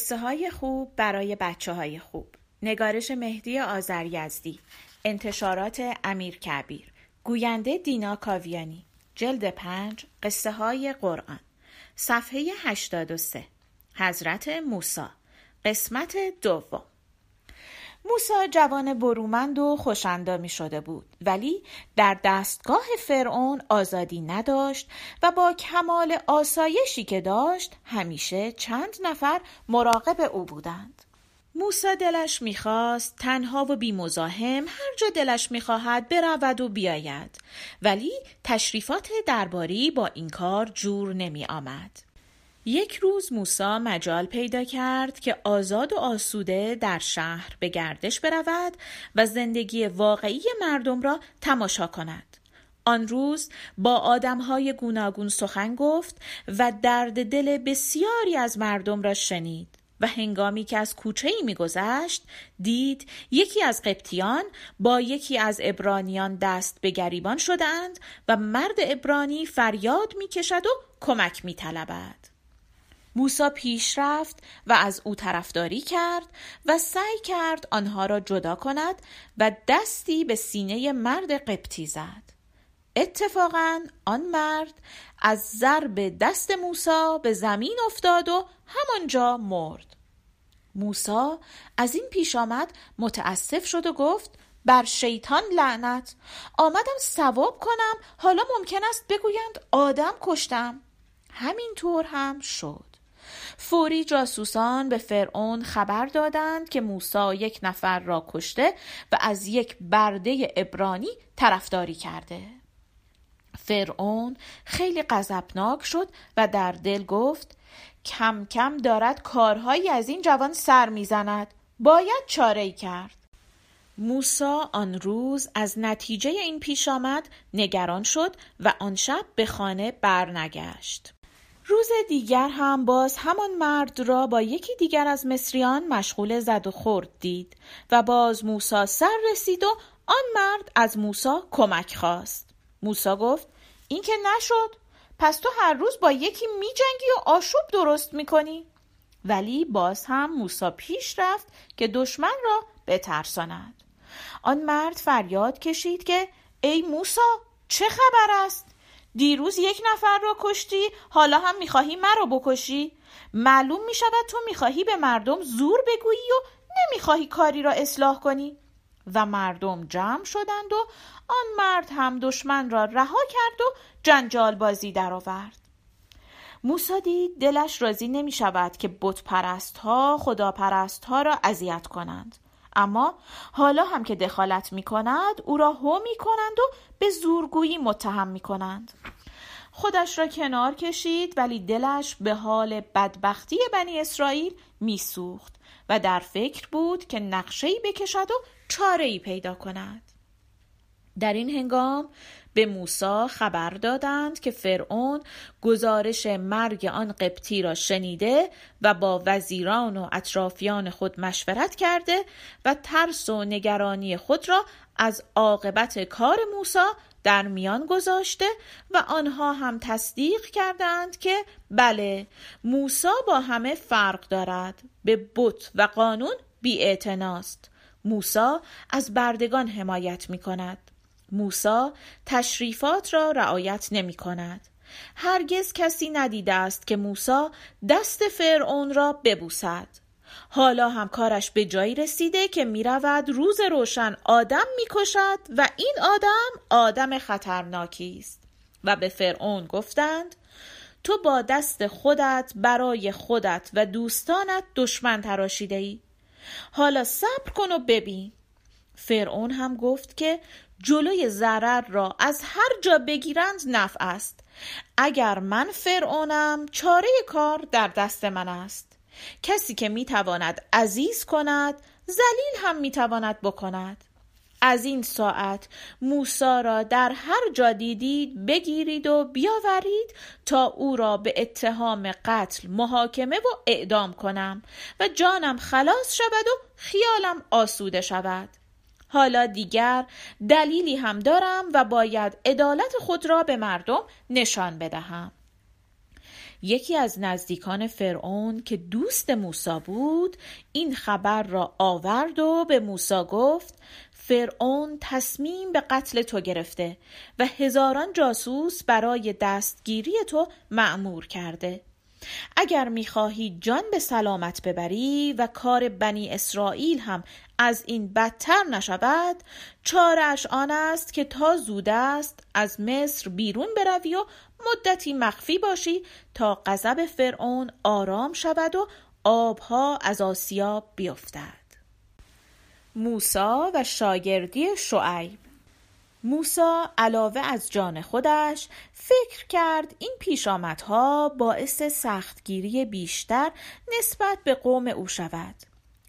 قصه های خوب برای بچه های خوب. نگارش مهدی آذریزدی. انتشارات امیر کبیر. گوینده دینا کاویانی. جلد پنج قصه های قرآن. صفحه 83 حضرت موسا قسمت دوم. موسا جوان برومند و خوشندامی شده بود. ولی در دستگاه فرعون آزادی نداشت و با کمال آسایشی که داشت همیشه چند نفر مراقب او بودند. موسا دلش می‌خواست تنها و بیمزاحم هر جا دلش می‌خواهد برود و بیاید. ولی تشریفات درباری با این کار جور نمی آمد. یک روز موسا مجال پیدا کرد که آزاد و آسوده در شهر به گردش برود و زندگی واقعی مردم را تماشا کند. آن روز با آدمهای گوناگون سخن گفت و درد دل بسیاری از مردم را شنید و هنگامی که از کوچه ای میگذشت دید یکی از قبطیان با یکی از ابرانیان دست به گریبان شدند و مرد ابرانی فریاد می‌کشد و کمک میطلبد موسا پیش رفت و از او طرفداری کرد و سعی کرد آنها را جدا کند و دستی به سینه مرد قبطی زد. اتفاقا آن مرد از ضرب دست موسا به زمین افتاد و همانجا مرد. موسا از این پیش آمد متاسف شد و گفت بر شیطان لعنت آمدم سواب کنم حالا ممکن است بگویند آدم کشتم همینطور هم شد فوری جاسوسان به فرعون خبر دادند که موسی یک نفر را کشته و از یک برده ابرانی طرفداری کرده. فرعون خیلی غضبناک شد و در دل گفت کم کم دارد کارهایی از این جوان سر می‌زند. باید چاره کرد. موسا آن روز از نتیجه این پیش آمد نگران شد و آن شب به خانه برنگشت. روز دیگر هم باز همان مرد را با یکی دیگر از مصریان مشغول زد و خورد دید و باز موسا سر رسید و آن مرد از موسا کمک خواست. موسا گفت این که نشد پس تو هر روز با یکی می جنگی و آشوب درست می‌کنی. ولی باز هم موسا پیش رفت که دشمن را بترساند. آن مرد فریاد کشید که ای موسا چه خبر است؟ دیروز یک نفر را کشتی حالا هم می‌خواهی مرا بکشی؟ معلوم می‌شود تو می‌خواهی به مردم زور بگویی و نمی‌خواهی کاری را اصلاح کنی. و مردم جمع شدند و آن مرد هم دشمن را رها کرد و جنجال بازی درآورد. موسی دید دلش راضی نمی شود که بت پرست ها خدا پرست ها را اذیت کنند. اما حالا هم که دخالت می کند او را هو می کنند و به زورگویی متهم می کنند خودش را کنار کشید ولی دلش به حال بدبختی بنی اسرائیل میسوخت و در فکر بود که نقشه‌ای بکشد و چاره‌ای پیدا کند. در این هنگام به موسی خبر دادند که فرعون گزارش مرگ آن قبطی را شنیده و با وزیران و اطرافیان خود مشورت کرده و ترس و نگرانی خود را از عاقبت کار موسی در میان گذاشته و آنها هم تصدیق کردند که بله موسی با همه فرق دارد به بت و قانون بی موسی از بردگان حمایت می کند موسا تشریفات را رعایت نمی کند. هرگز کسی ندیده است که موسا دست فرعون را ببوسد. حالا هم کارش به جایی رسیده که می رود روز روشن آدم می کشد و این آدم آدم خطرناکی است و به فرعون گفتند تو با دست خودت برای خودت و دوستانت دشمن تراشیده ای حالا صبر کن و ببین فرعون هم گفت که جلوی ضرر را از هر جا بگیرند نفع است. اگر من فرعونم چاره کار در دست من است. کسی که می‌تواند عزیز کند زلیل هم می‌تواند بکند. از این ساعت موسا را در هر جا دیدید بگیرید و بیاورید تا او را به اتهام قتل محاکمه و اعدام کنم و جانم خلاص شود و خیالم آسوده شود. حالا دیگر دلیلی هم دارم و باید عدالت خود را به مردم نشان بدهم. یکی از نزدیکان فرعون که دوست موسا بود این خبر را آورد و به موسا گفت فرعون تصمیم به قتل تو گرفته و هزاران جاسوس برای دستگیری تو معمور کرده. اگر می‌خواهی جان به سلامت ببری و کار بنی اسرائیل هم از این بدتر نشود چارش آن است که تا زود است از مصر بیرون بروی و مدتی مخفی باشی تا غضب فرعون آرام شود و آبها از آسیاب بیفتد. موسا و شاگردی شعیب موسا علاوه از جان خودش فکر کرد این پیشامدها باعث سختگیری بیشتر نسبت به قوم او شود.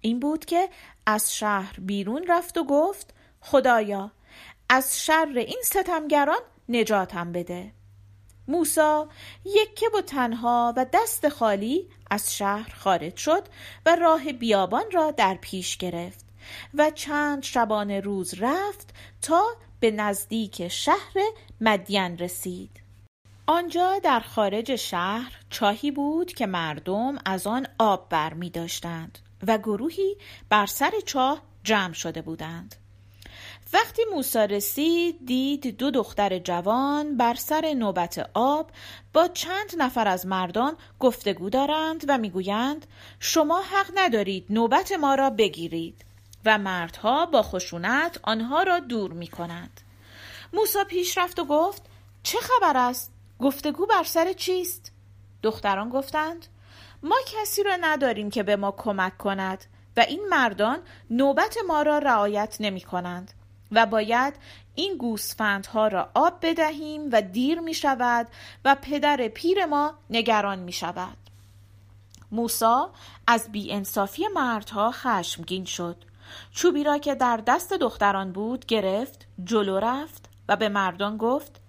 این بود که از شهر بیرون رفت و گفت خدایا از شر این ستمگران نجاتم بده. موسا یکه و تنها و دست خالی از شهر خارج شد و راه بیابان را در پیش گرفت. و چند شبانه روز رفت تا به نزدیک شهر مدین رسید. آنجا در خارج شهر چاهی بود که مردم از آن آب بر می داشتند و گروهی بر سر چاه جمع شده بودند. وقتی موسا رسید دید دو دختر جوان بر سر نوبت آب با چند نفر از مردان گفتگو دارند و می‌گویند شما حق ندارید نوبت ما را بگیرید. و مردها با خشونت آنها را دور می کنند موسا پیش رفت و گفت چه خبر است؟ گفتگو بر سر چیست؟ دختران گفتند ما کسی را نداریم که به ما کمک کند و این مردان نوبت ما را رعایت نمی کنند و باید این گوسفندها را آب بدهیم و دیر می شود و پدر پیر ما نگران می شود موسا از بیانصافی مردها خشمگین شد چوبی را که در دست دختران بود گرفت جلو رفت و به مردان گفت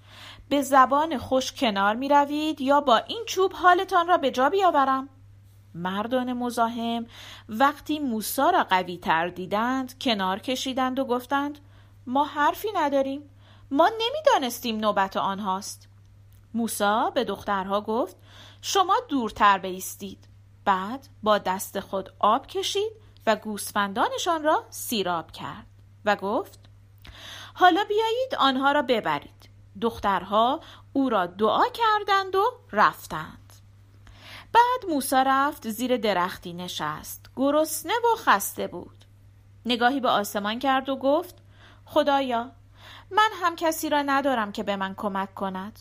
به زبان خوش کنار می روید یا با این چوب حالتان را به جا بیاورم؟ مردان مزاحم وقتی موسا را قوی تر دیدند کنار کشیدند و گفتند ما حرفی نداریم ما نمی‌دانستیم نوبت آنهاست. موسا به دخترها گفت شما دورتر بیستید. بعد با دست خود آب کشید و گوسفندانشان را سیراب کرد و گفت حالا بیایید آنها را ببرید. دخترها او را دعا کردند و رفتند. بعد موسا رفت زیر درختی نشست گرسنه و خسته بود. نگاهی به آسمان کرد و گفت خدایا من هم کسی را ندارم که به من کمک کند.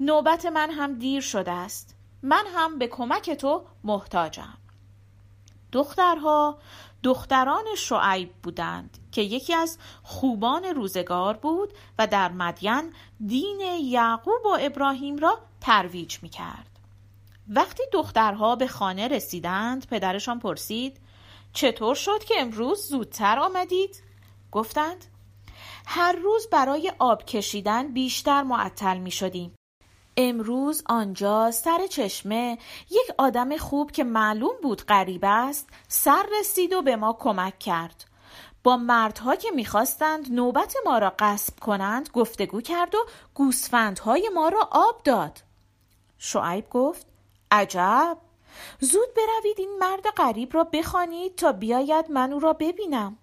نوبت من هم دیر شده است. من هم به کمک تو محتاجم. دخترها دختران شعیب بودند که یکی از خوبان روزگار بود و در مدین دین یعقوب و ابراهیم را ترویج می کرد. وقتی دخترها به خانه رسیدند پدرشان پرسید چطور شد که امروز زودتر آمدید؟ گفتند هر روز برای آب کشیدن بیشتر معطل می شدیم امروز آنجا سر چشمه یک آدم خوب که معلوم بود غریب است سر رسید و به ما کمک کرد. با مردها که می‌خواستند نوبت ما را قصب کنند گفتگو کرد و گوسفندهای ما را آب داد. شعیب گفت عجب! زود بروید این مرد غریب را بخوانید تا بیاید من او را ببینم.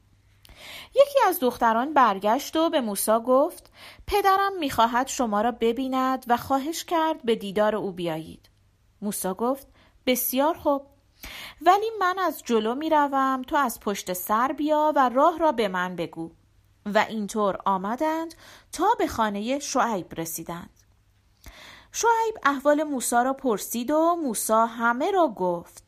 یکی از دختران برگشت و به موسا گفت پدرم می‌خواهد شما را ببیند و خواهش کرد به دیدار او بیایید. موسا گفت بسیار خوب ولی من از جلو می‌روم تو از پشت سر بیا و راه را به من بگو. و اینطور آمدند تا به خانه شعیب رسیدند. شعیب احوال موسا را پرسید و موسا همه را گفت.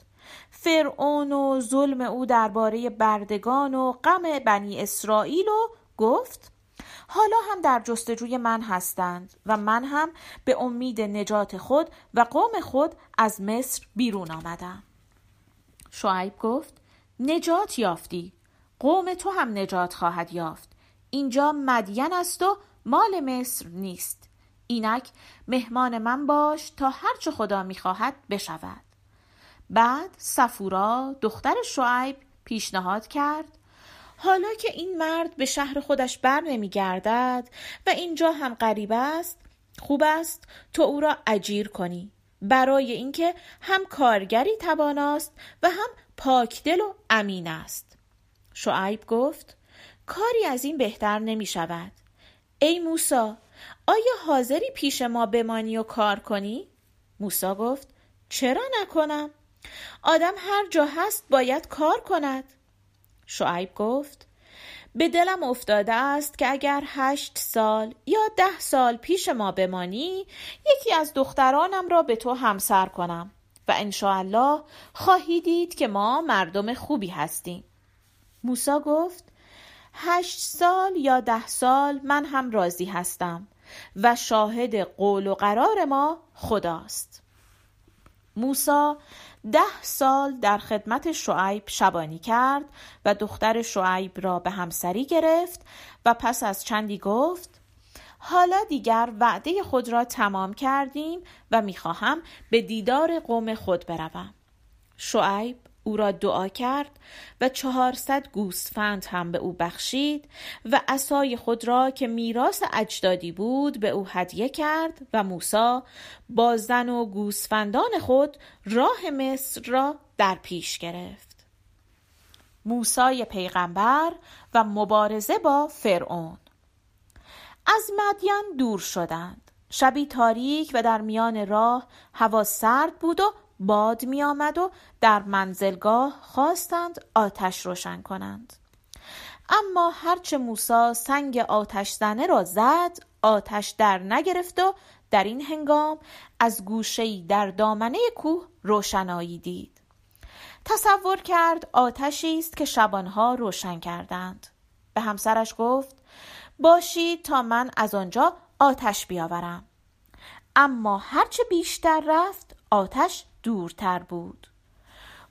فرعون و ظلم او درباره بردگان و غم بنی اسرائیل و گفت حالا هم در جستجوی من هستند و من هم به امید نجات خود و قوم خود از مصر بیرون آمدم. شعیب گفت نجات یافتی. قوم تو هم نجات خواهد یافت. اینجا مدین است و مال مصر نیست. اینک مهمان من باش تا هرچه خدا می‌خواهد بشود. بعد سفورا دختر شعیب پیشنهاد کرد حالا که این مرد به شهر خودش بر نمی گردد و اینجا هم غریب است خوب است تو او را اجیر کنی برای اینکه هم کارگری تواناست و هم پاکدل و امین است شعیب گفت کاری از این بهتر نمی شود ای موسا آیا حاضری پیش ما بمانی و کار کنی؟ موسا گفت چرا نکنم؟ آدم هر جا هست باید کار کند. شعیب گفت به دلم افتاده است که اگر هشت سال یا ده سال پیش ما بمانی یکی از دخترانم را به تو همسر کنم و انشاءالله خواهی دید که ما مردم خوبی هستیم. موسا گفت هشت سال یا ده سال من هم راضی هستم و شاهد قول و قرار ما خداست. موسا ده سال در خدمت شعیب شبانی کرد و دختر شعیب را به همسری گرفت و پس از چندی گفت حالا دیگر وعده خود را تمام کردیم و می‌خواهم به دیدار قوم خود بروم. شعیب او را دعا کرد و چهارصد گوسفند هم به او بخشید و عصای خود را که میراث اجدادی بود به او هدیه کرد و موسی با زن و گوسفندان خود راه مصر را در پیش گرفت. موسی پیغمبر و مبارزه با فرعون. از مدین دور شدند. شبی تاریک و در میان راه هوا سرد بود و باد می آمد و در منزلگاه خواستند آتش روشن کنند. اما هرچه موسا سنگ آتش زنه را زد آتش در نگرفت و در این هنگام از گوشهای در دامنه کوه روشنایی دید تصور کرد آتشی است که شبانها روشن کردند. به همسرش گفت باشید تا من از آنجا آتش بیاورم. اما هرچه بیشتر رفت آتش دورتر بود.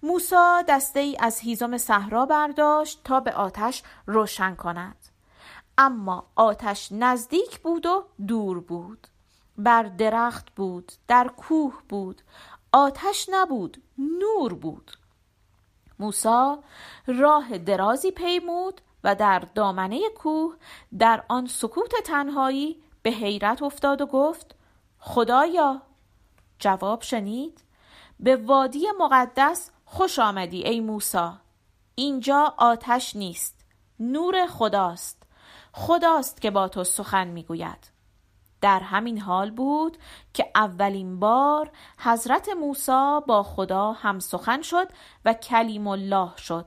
موسا دسته ای از هیزم صحرا برداشت تا به آتش روشن کند. اما آتش نزدیک بود و دور بود. بر درخت بود در کوه بود. آتش نبود نور بود. موسا راه درازی پیمود و در دامنه کوه در آن سکوت تنهایی به حیرت افتاد و گفت خدایا؟ جواب شنید به وادی مقدس خوش آمدی ای موسا اینجا آتش نیست نور خداست. خداست که با تو سخن می‌گوید. در همین حال بود که اولین بار حضرت موسی با خدا هم سخن شد و کلیم الله شد.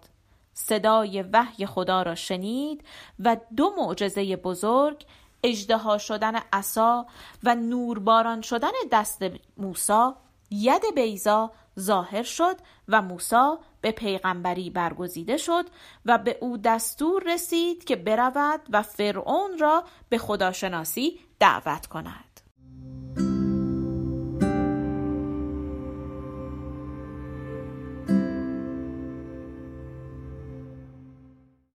صدای وحی خدا را شنید و دو معجزه بزرگ اجدها شدن عصا و نورباران شدن دست موسی ید بیزا ظاهر شد و موسی به پیغمبری برگزیده شد و به او دستور رسید که برود و فرعون را به خداشناسی دعوت کند.